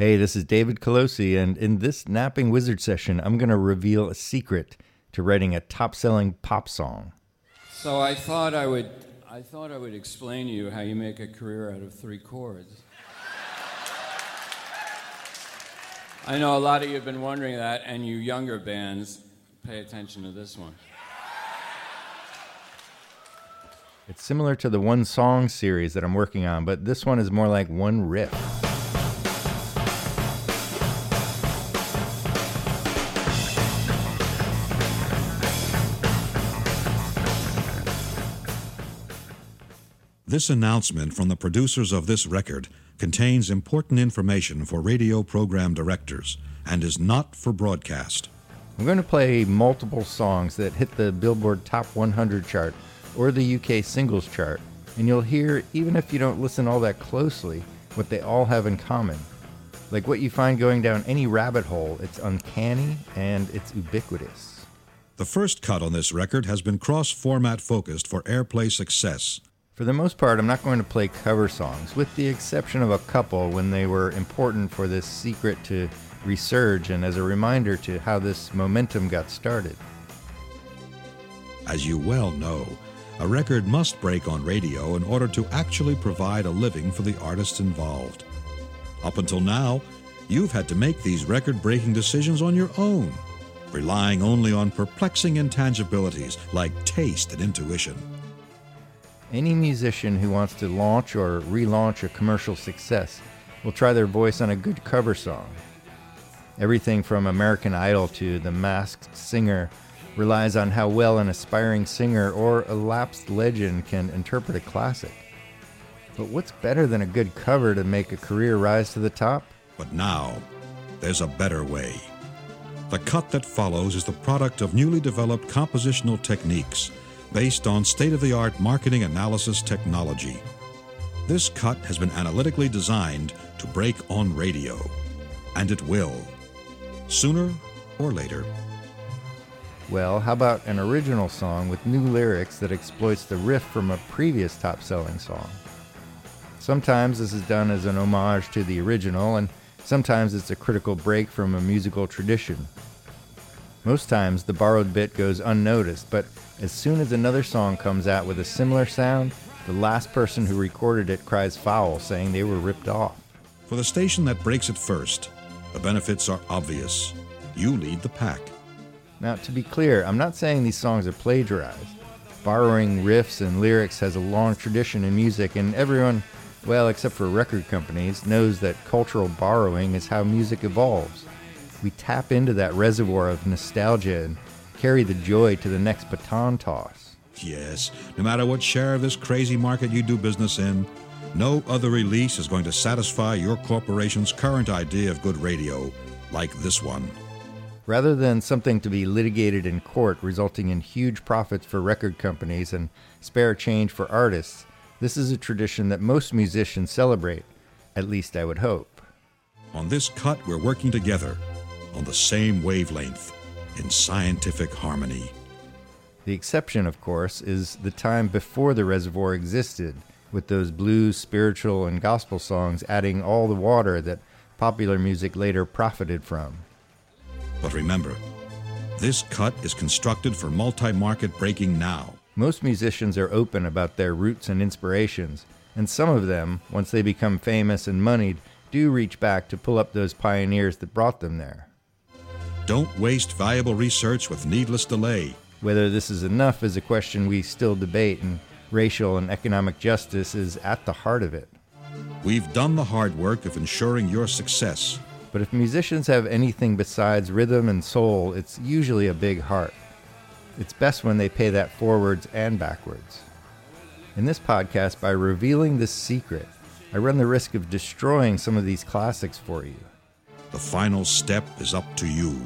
Hey, this is David Colosi, and in this Napping Wizard session, I'm going to reveal a secret to writing a top selling pop song. So I thought I would I thought I would explain to you how you make a career out of three chords. I know a lot of you have been wondering that, and you younger bands, pay attention to this one. It's similar to the one song series that I'm working on, but this one is more like one riff. This announcement from the producers of this record contains important information for radio program directors and is not for broadcast. I'm going to play multiple songs that hit the Billboard Top 100 chart or the UK singles chart, and you'll hear, even if you don't listen all that closely, what they all have in common. Like what you find going down any rabbit hole, it's uncanny and it's ubiquitous. The first cut on this record has been cross format focused for airplay success. For the most part, I'm not going to play cover songs, with the exception of a couple when they were important for this secret to resurge and as a reminder to how this momentum got started. As you well know, a record must break on radio in order to actually provide a living for the artists involved. Up until now, you've had to make these record breaking decisions on your own, relying only on perplexing intangibilities like taste and intuition. Any musician who wants to launch or relaunch a commercial success will try their voice on a good cover song. Everything from American Idol to The Masked Singer relies on how well an aspiring singer or a lapsed legend can interpret a classic. But what's better than a good cover to make a career rise to the top? But now, there's a better way. The cut that follows is the product of newly developed compositional techniques based on state of the art marketing analysis technology. This cut has been analytically designed to break on radio, and it will, sooner or later. Well, how about an original song with new lyrics that exploits the riff from a previous top selling song? Sometimes this is done as an homage to the original, and sometimes it's a critical break from a musical tradition. Most times the borrowed bit goes unnoticed, but as soon as another song comes out with a similar sound, the last person who recorded it cries foul, saying they were ripped off. For the station that breaks it first, the benefits are obvious. You lead the pack. Now, to be clear, I'm not saying these songs are plagiarized. Borrowing riffs and lyrics has a long tradition in music, and everyone, well, except for record companies, knows that cultural borrowing is how music evolves. We tap into that reservoir of nostalgia and carry the joy to the next baton toss. Yes, no matter what share of this crazy market you do business in, no other release is going to satisfy your corporation's current idea of good radio like this one. Rather than something to be litigated in court, resulting in huge profits for record companies and spare change for artists, this is a tradition that most musicians celebrate. At least I would hope. On this cut, we're working together on the same wavelength in scientific harmony. The exception, of course, is the time before the reservoir existed, with those blues, spiritual, and gospel songs adding all the water that popular music later profited from. But remember, this cut is constructed for multi market breaking now. Most musicians are open about their roots and inspirations, and some of them, once they become famous and moneyed, do reach back to pull up those pioneers that brought them there. Don't waste valuable research with needless delay. Whether this is enough is a question we still debate, and racial and economic justice is at the heart of it. We've done the hard work of ensuring your success. But if musicians have anything besides rhythm and soul, it's usually a big heart. It's best when they pay that forwards and backwards. In this podcast, by revealing this secret, I run the risk of destroying some of these classics for you. The final step is up to you.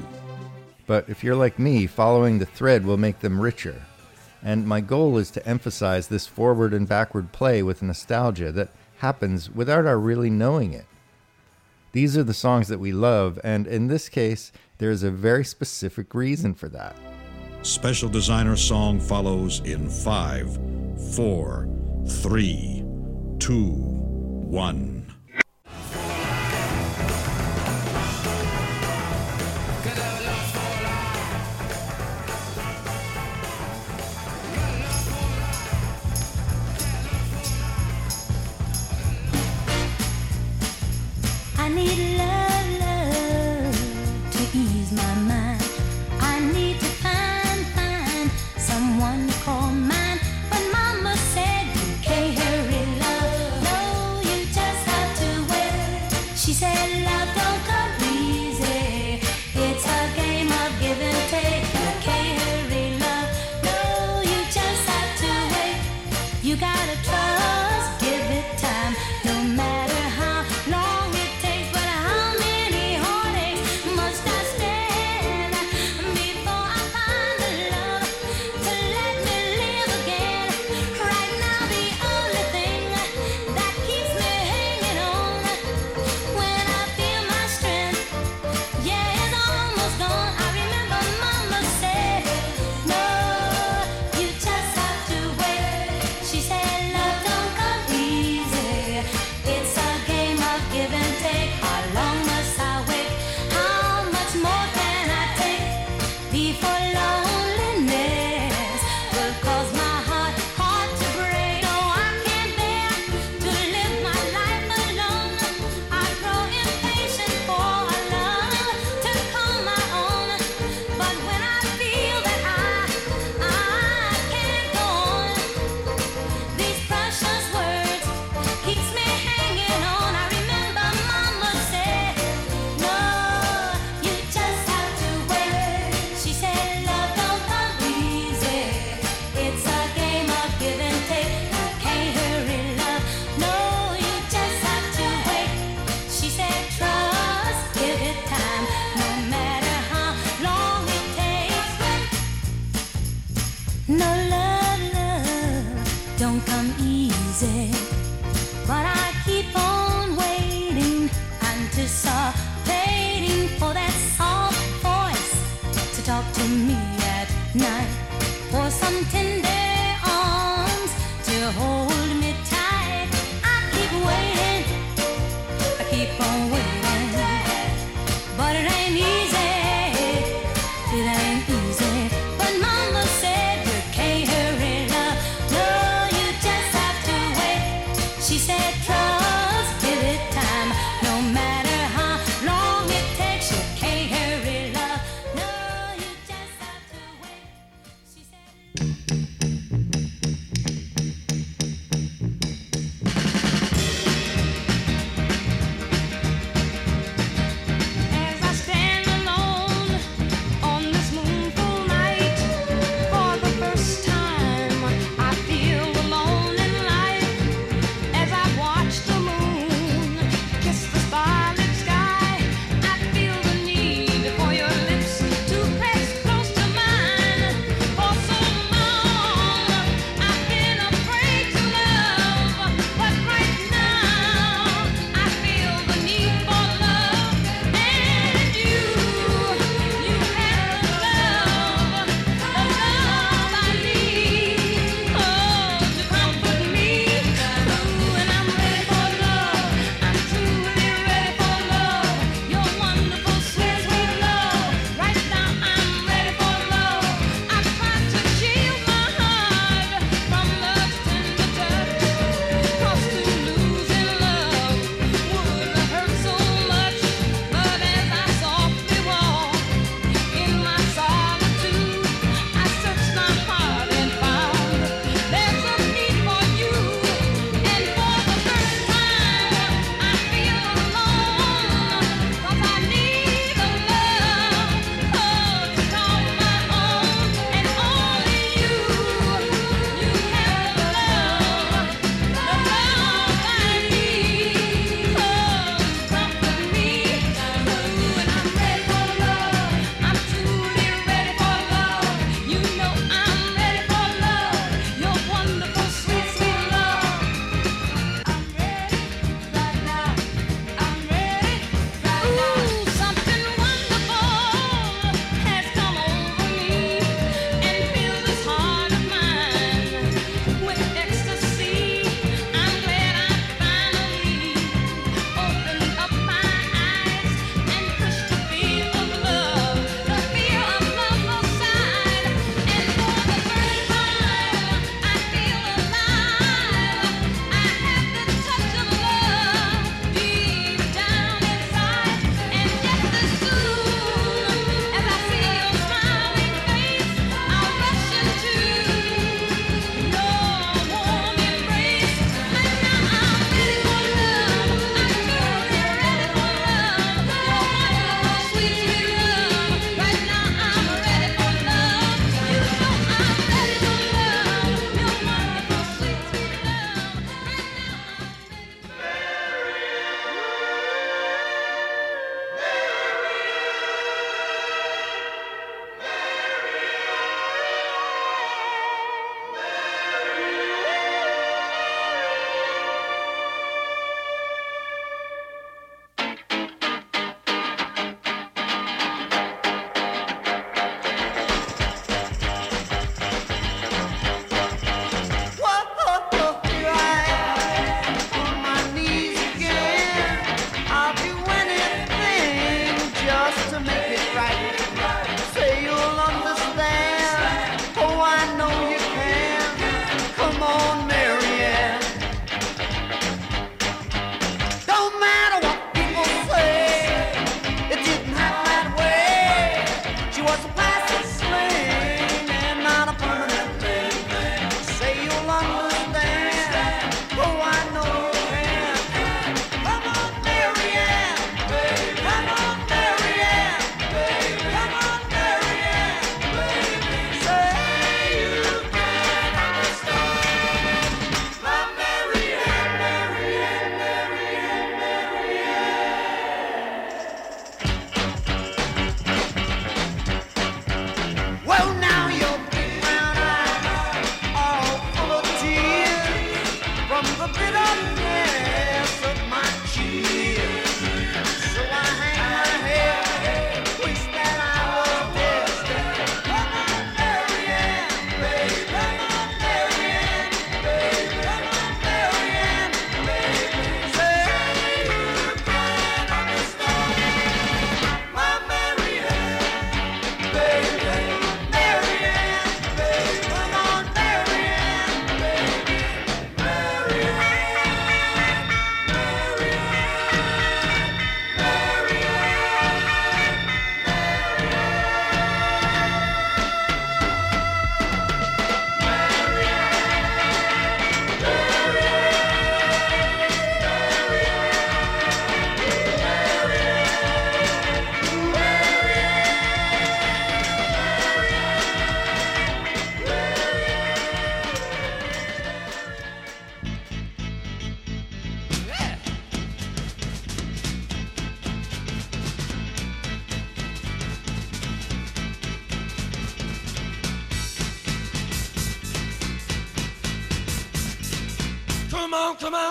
But if you're like me, following the thread will make them richer. And my goal is to emphasize this forward and backward play with nostalgia that happens without our really knowing it. These are the songs that we love, and in this case, there is a very specific reason for that. Special designer song follows in five, four, three, two, one.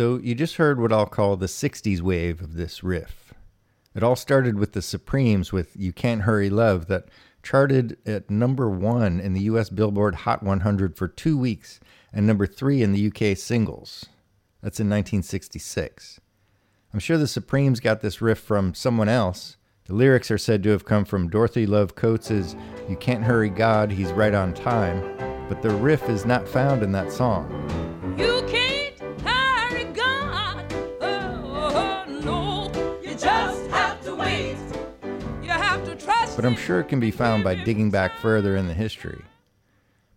So you just heard what I'll call the 60s wave of this riff. It all started with the Supremes with You Can't Hurry Love that charted at number one in the US Billboard Hot 100 for two weeks and number three in the UK singles. That's in 1966. I'm sure the Supremes got this riff from someone else. The lyrics are said to have come from Dorothy Love Coates' You Can't Hurry God, He's Right on Time, but the riff is not found in that song. But I'm sure it can be found by digging back further in the history.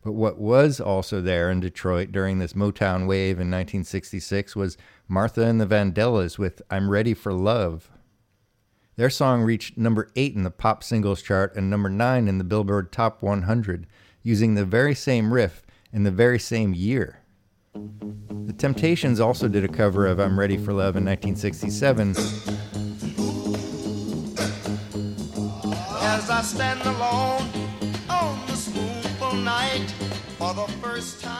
But what was also there in Detroit during this Motown wave in 1966 was Martha and the Vandellas with I'm Ready for Love. Their song reached number 8 in the pop singles chart and number 9 in the Billboard Top 100, using the very same riff in the very same year. The Temptations also did a cover of I'm Ready for Love in 1967,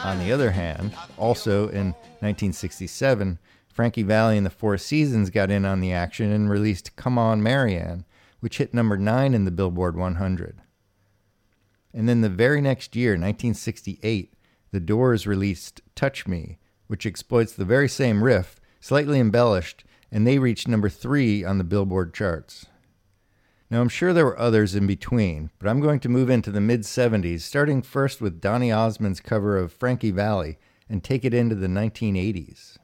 on the other hand, also in 1967, Frankie Valli and the Four Seasons got in on the action and released Come On Marianne, which hit number 9 in the Billboard 100. And then the very next year, 1968, The Doors released Touch Me, which exploits the very same riff, slightly embellished, and they reached number 3 on the Billboard charts. Now, I'm sure there were others in between, but I'm going to move into the mid 70s, starting first with Donny Osmond's cover of Frankie Valli and take it into the 1980s.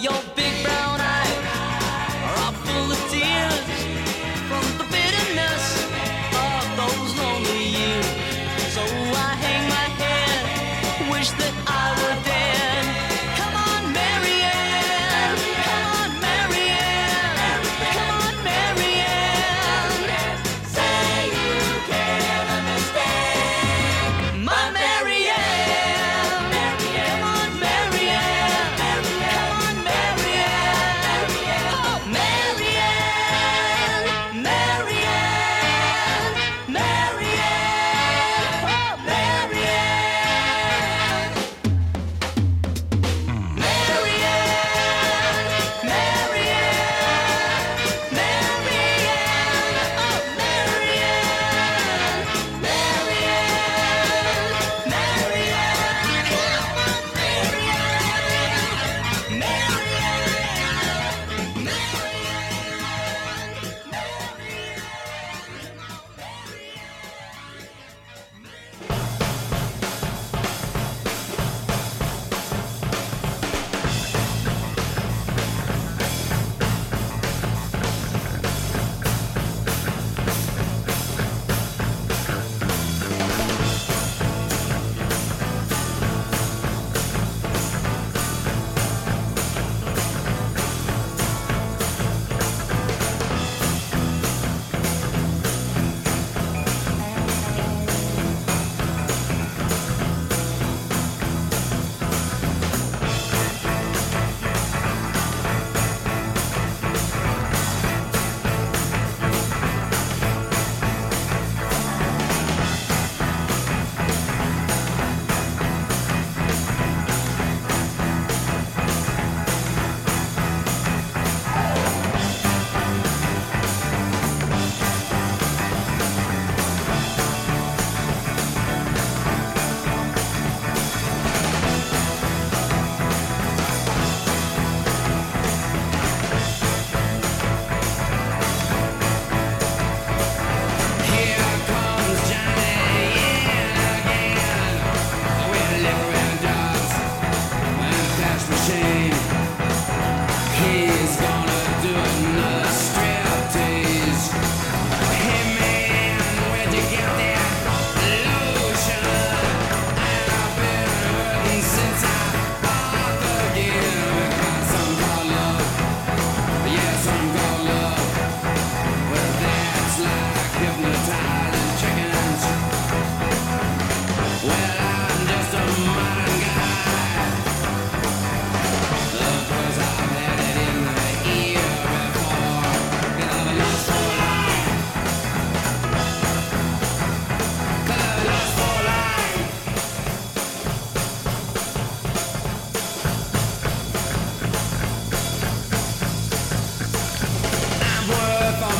Your big brown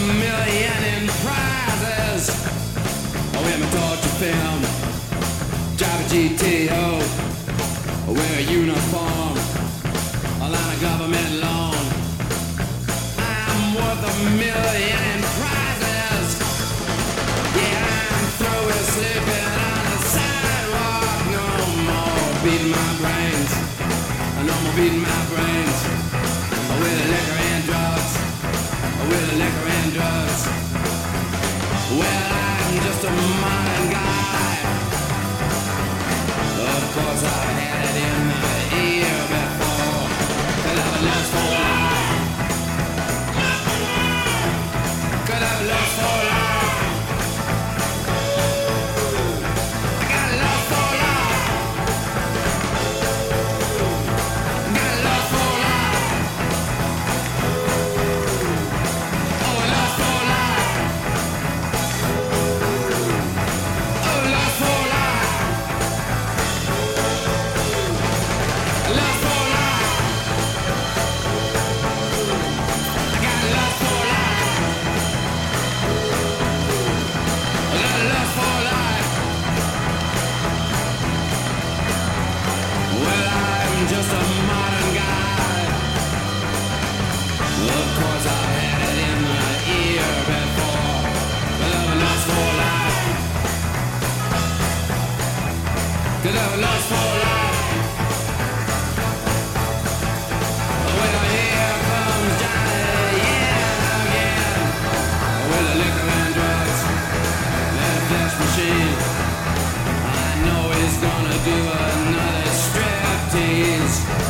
million in prizes. I'm a torture film. Drive a GT. Well, do another striptease.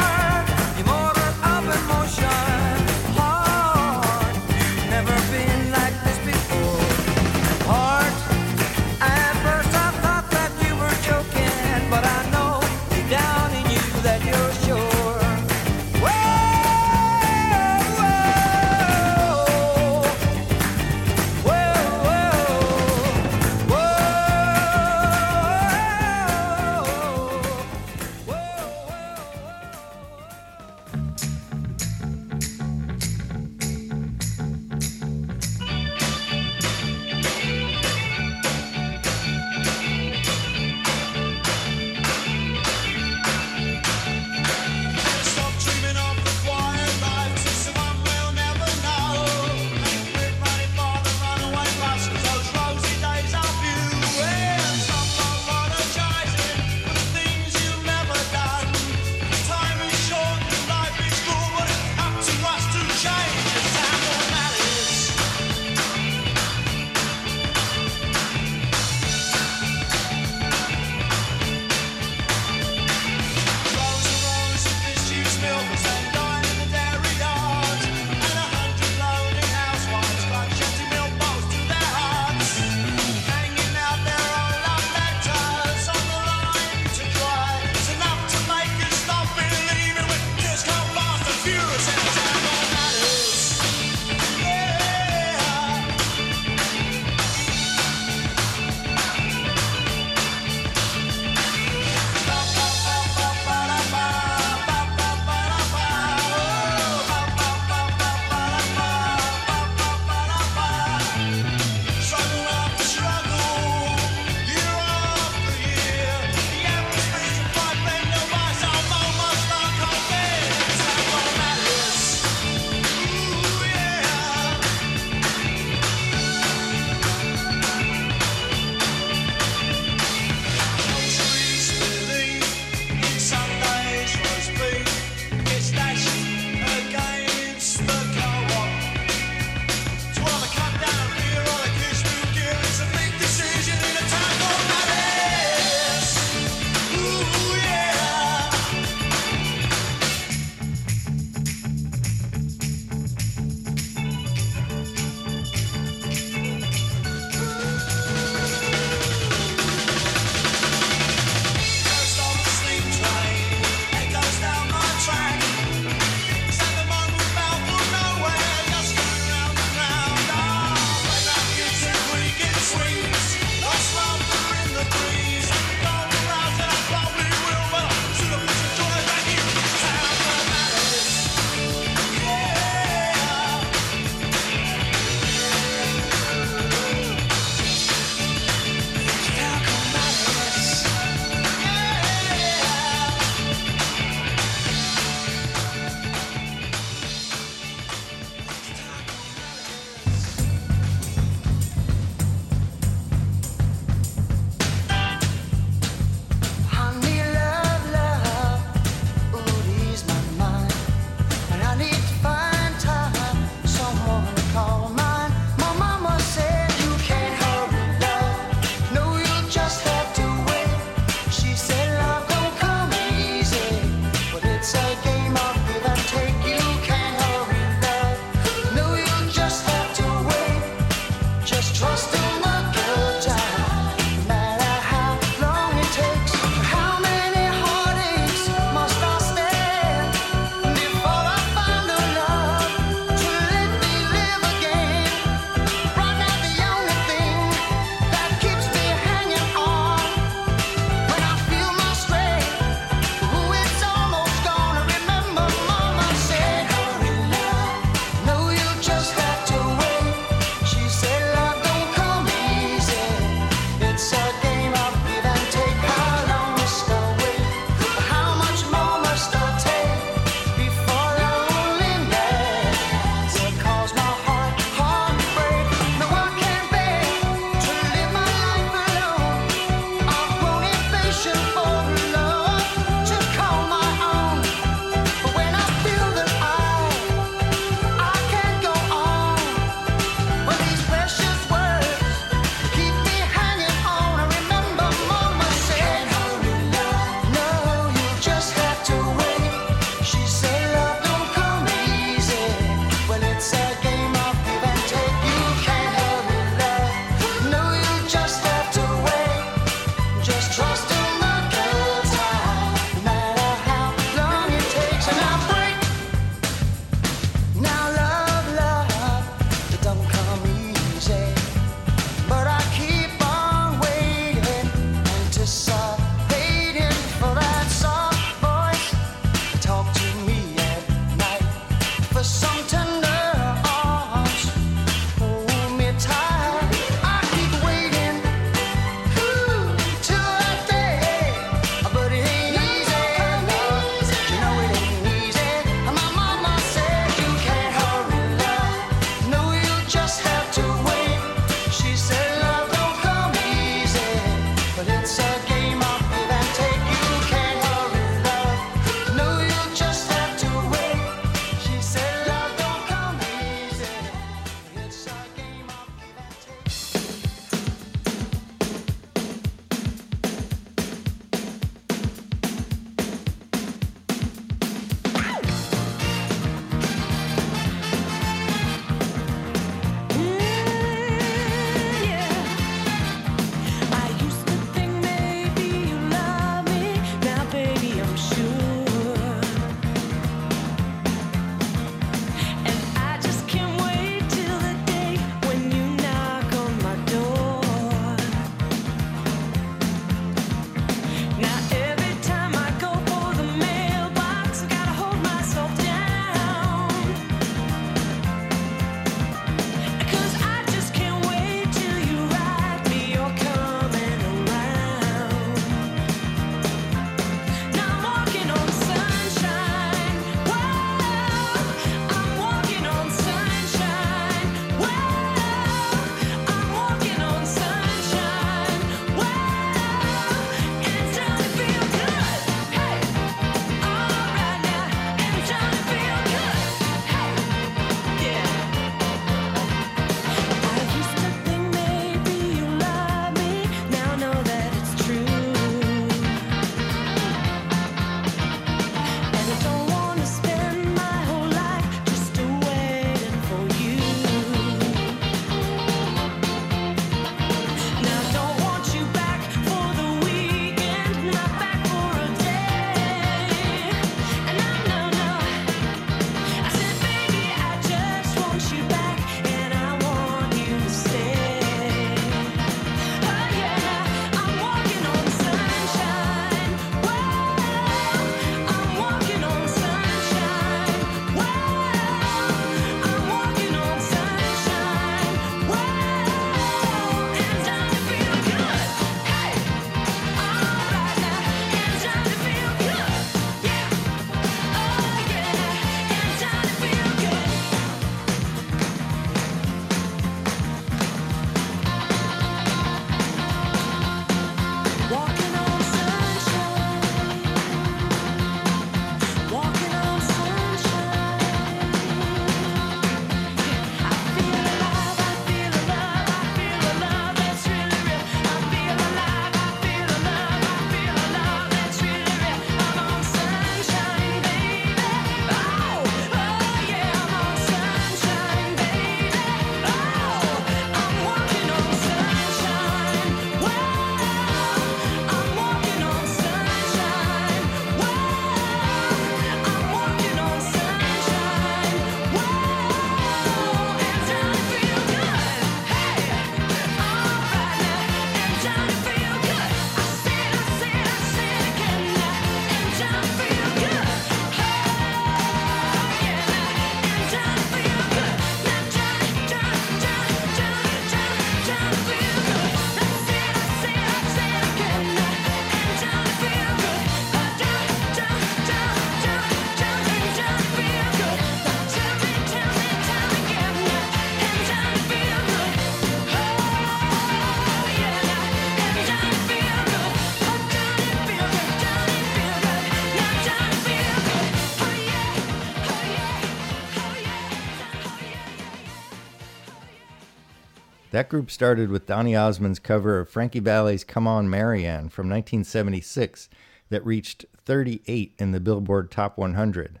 That group started with Donny Osmond's cover of Frankie Valli's Come On Marianne from 1976 that reached 38 in the Billboard Top 100.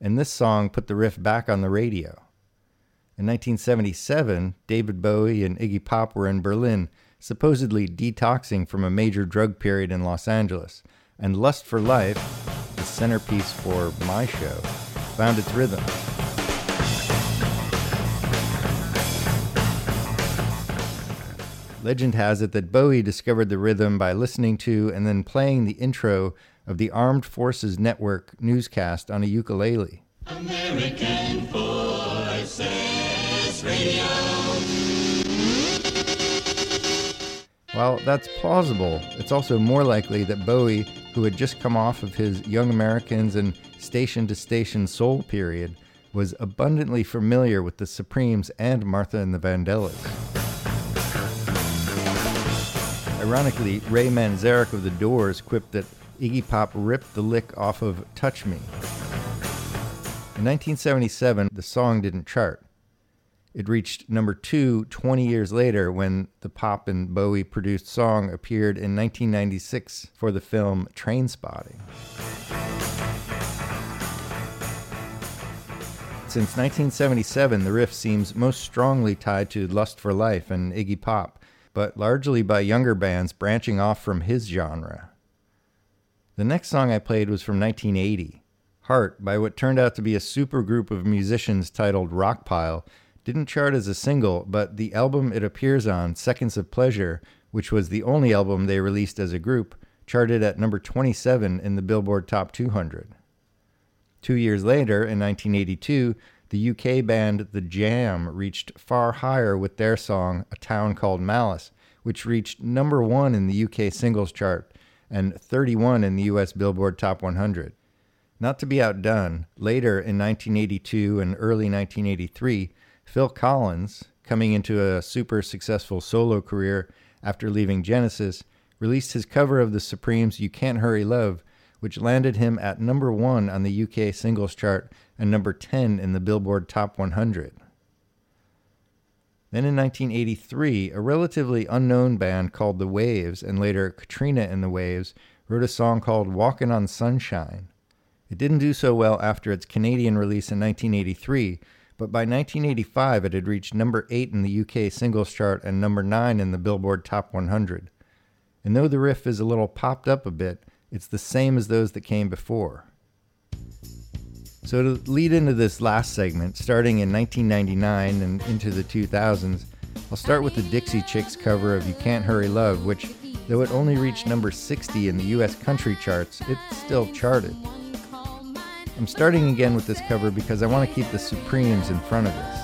And this song put the riff back on the radio. In 1977, David Bowie and Iggy Pop were in Berlin, supposedly detoxing from a major drug period in Los Angeles, and Lust for Life, the centerpiece for my show, found its rhythm. Legend has it that Bowie discovered the rhythm by listening to and then playing the intro of the Armed Forces Network newscast on a ukulele. American Forces Radio. While that's plausible, it's also more likely that Bowie, who had just come off of his Young Americans and Station to Station Soul period, was abundantly familiar with the Supremes and Martha and the Vandellas. Ironically, Ray Manzarek of The Doors quipped that Iggy Pop ripped the lick off of Touch Me. In 1977, the song didn't chart. It reached number two 20 years later when the Pop and Bowie produced song appeared in 1996 for the film Trainspotting. Since 1977, the riff seems most strongly tied to Lust for Life and Iggy Pop, but largely by younger bands branching off from his genre. The next song I played was from 1980. Heart, by what turned out to be a supergroup of musicians titled Rockpile, didn't chart as a single, but the album it appears on, Seconds of Pleasure, which was the only album they released as a group, charted at number 27 in the Billboard Top 200. Two years later, in 1982, the UK band The Jam reached far higher with their song A Town Called Malice, which reached number one in the UK singles chart and 31 in the US Billboard Top 100. Not to be outdone, later in 1982 and early 1983, Phil Collins, coming into a super successful solo career after leaving Genesis, released his cover of the Supremes' You Can't Hurry Love, which landed him at number one on the UK singles chart and number 10 in the Billboard Top 100. Then in 1983, a relatively unknown band called The Waves and later Katrina and the Waves wrote a song called Walkin' on Sunshine. It didn't do so well after its Canadian release in 1983, but by 1985 it had reached number 8 in the UK singles chart and number 9 in the Billboard Top 100. And though the riff is a little popped up a bit, it's the same as those that came before. So, to lead into this last segment, starting in 1999 and into the 2000s, I'll start with the Dixie Chicks cover of You Can't Hurry Love, which, though it only reached number 60 in the US country charts, it still charted. I'm starting again with this cover because I want to keep the Supremes in front of this.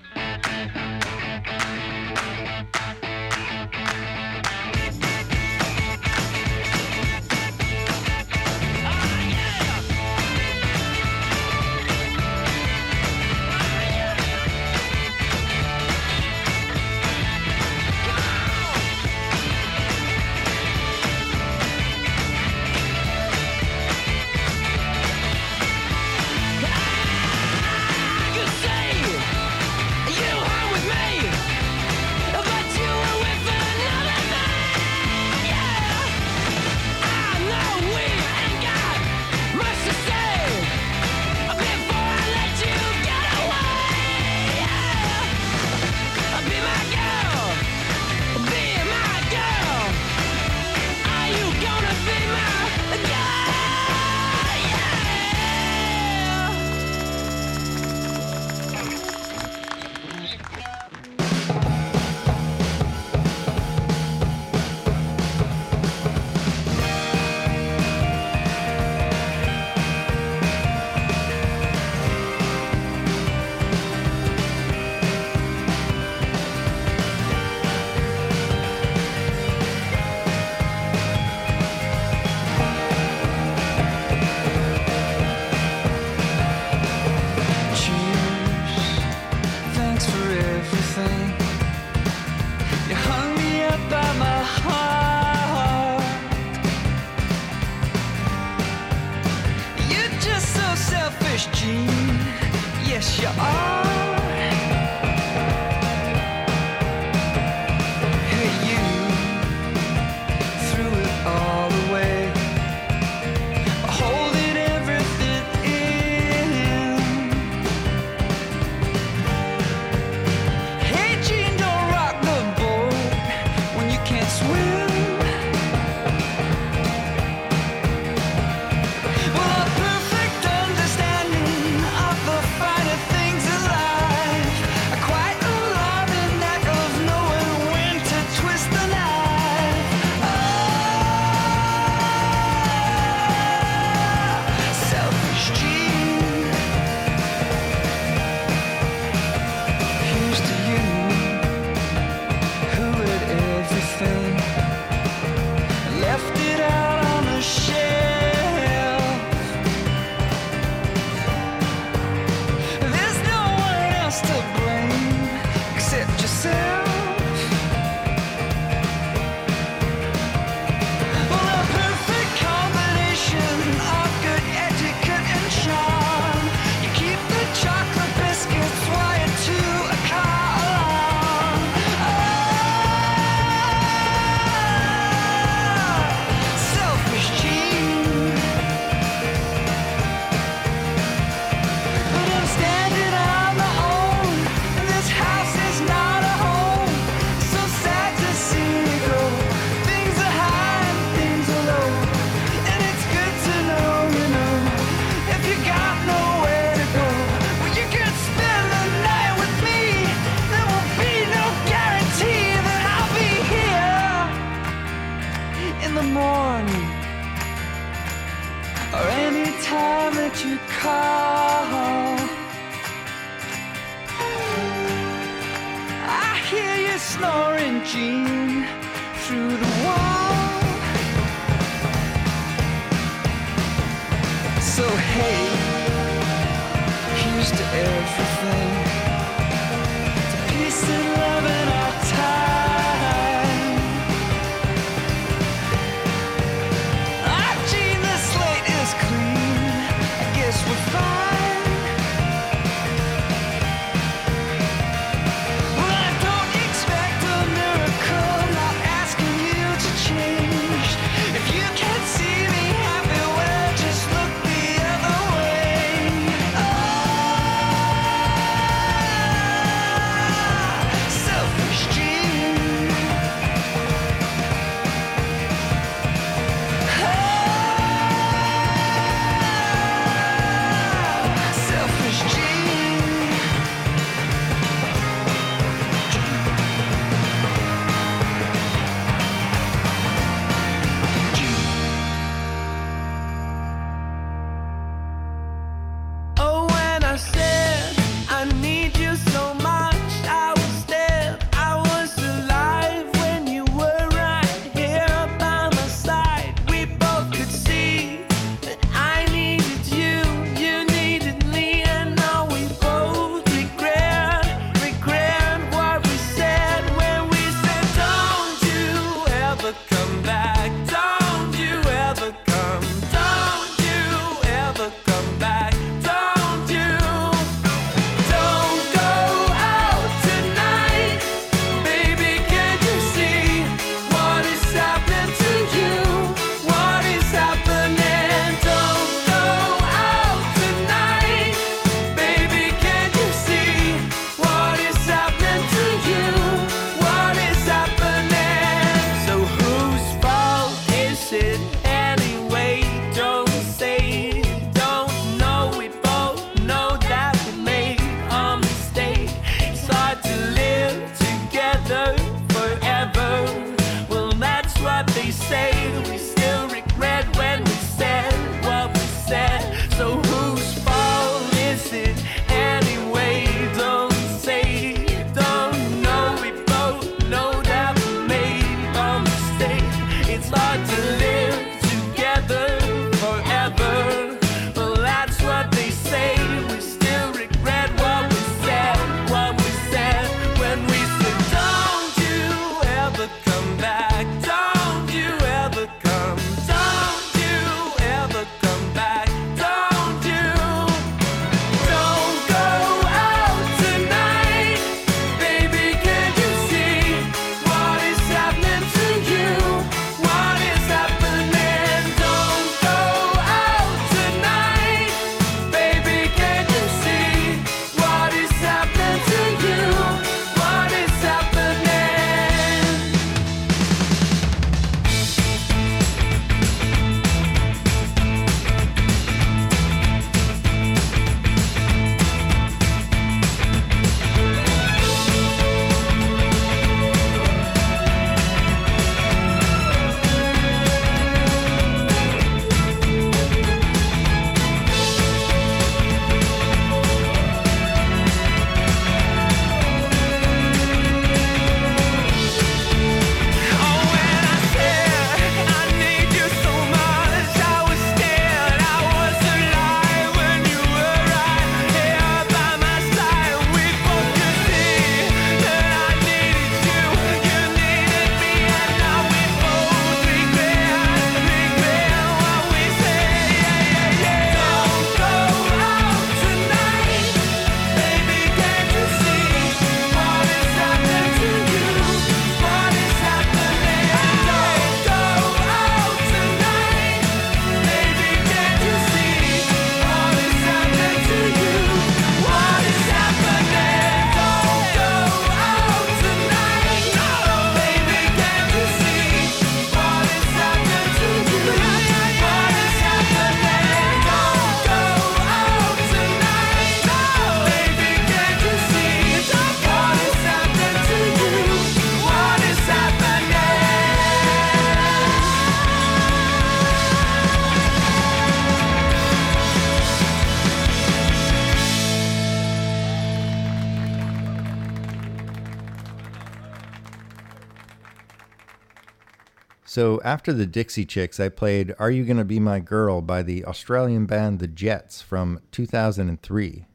So after the Dixie Chicks, I played Are You Gonna Be My Girl by the Australian band The Jets from 2003.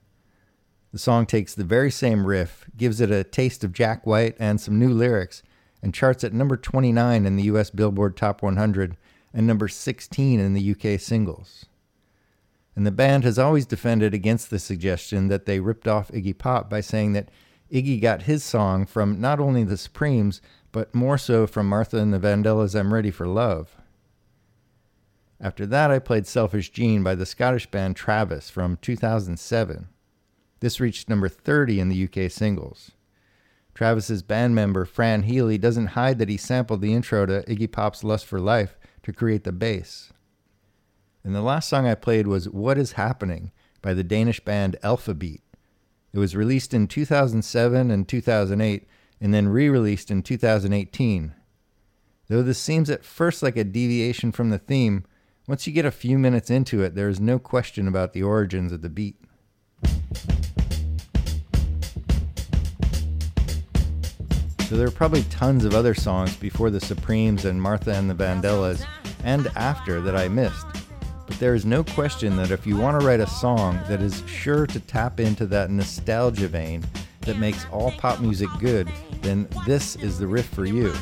The song takes the very same riff, gives it a taste of Jack White and some new lyrics, and charts at number 29 in the US Billboard Top 100 and number 16 in the UK singles. And the band has always defended against the suggestion that they ripped off Iggy Pop by saying that Iggy got his song from not only the Supremes, but more so from Martha and the Vandellas' I'm Ready for Love. After that, I played Selfish Jean by the Scottish band Travis from 2007. This reached number 30 in the UK singles. Travis's band member Fran Healy doesn't hide that he sampled the intro to Iggy Pop's Lust for Life to create the bass. And the last song I played was What Is Happening by the Danish band Alphabeat. It was released in 2007 and 2008 and then re released in 2018. Though this seems at first like a deviation from the theme, once you get a few minutes into it, there is no question about the origins of the beat. So there are probably tons of other songs before the Supremes and Martha and the Vandellas and after that I missed. But there is no question that if you want to write a song that is sure to tap into that nostalgia vein that makes all pop music good, then this is the riff for you.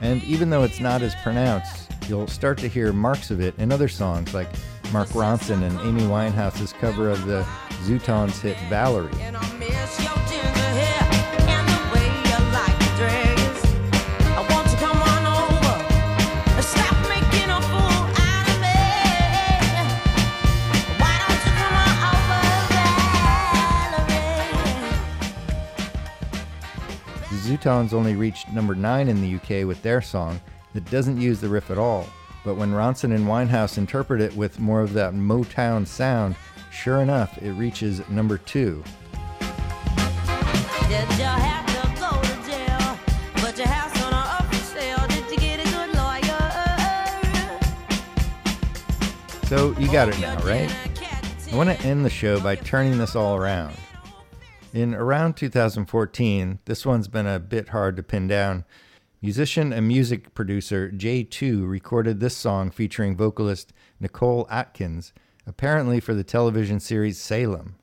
And even though it's not as pronounced, you'll start to hear marks of it in other songs like Mark Ronson and Amy Winehouse's cover of the Zutons hit Valerie. Over, Valerie? The Zutons only reached number 9 in the UK with their song that doesn't use the riff at all, but when Ronson and Winehouse interpret it with more of that Motown sound, sure enough, it reaches number 2. Did you have to go to jail? But your house on a up for sale. Did you get a good lawyer? So you got it now, right? I want to end the show by turning this all around. In around 2014, this one's been a bit hard to pin down. Musician and music producer J2 recorded this song featuring vocalist Nicole Atkins, apparently for the television series Salem.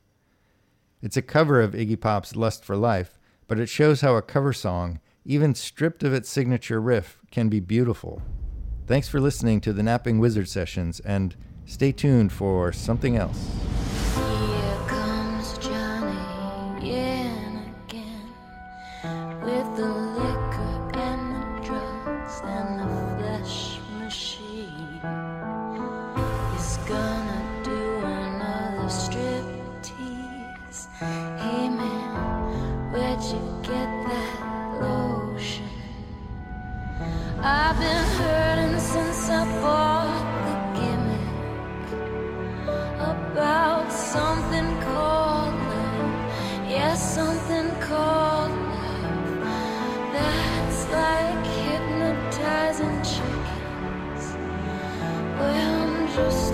It's a cover of Iggy Pop's Lust for Life, but it shows how a cover song, even stripped of its signature riff, can be beautiful. Thanks for listening to the Napping Wizard Sessions, and stay tuned for something else. Just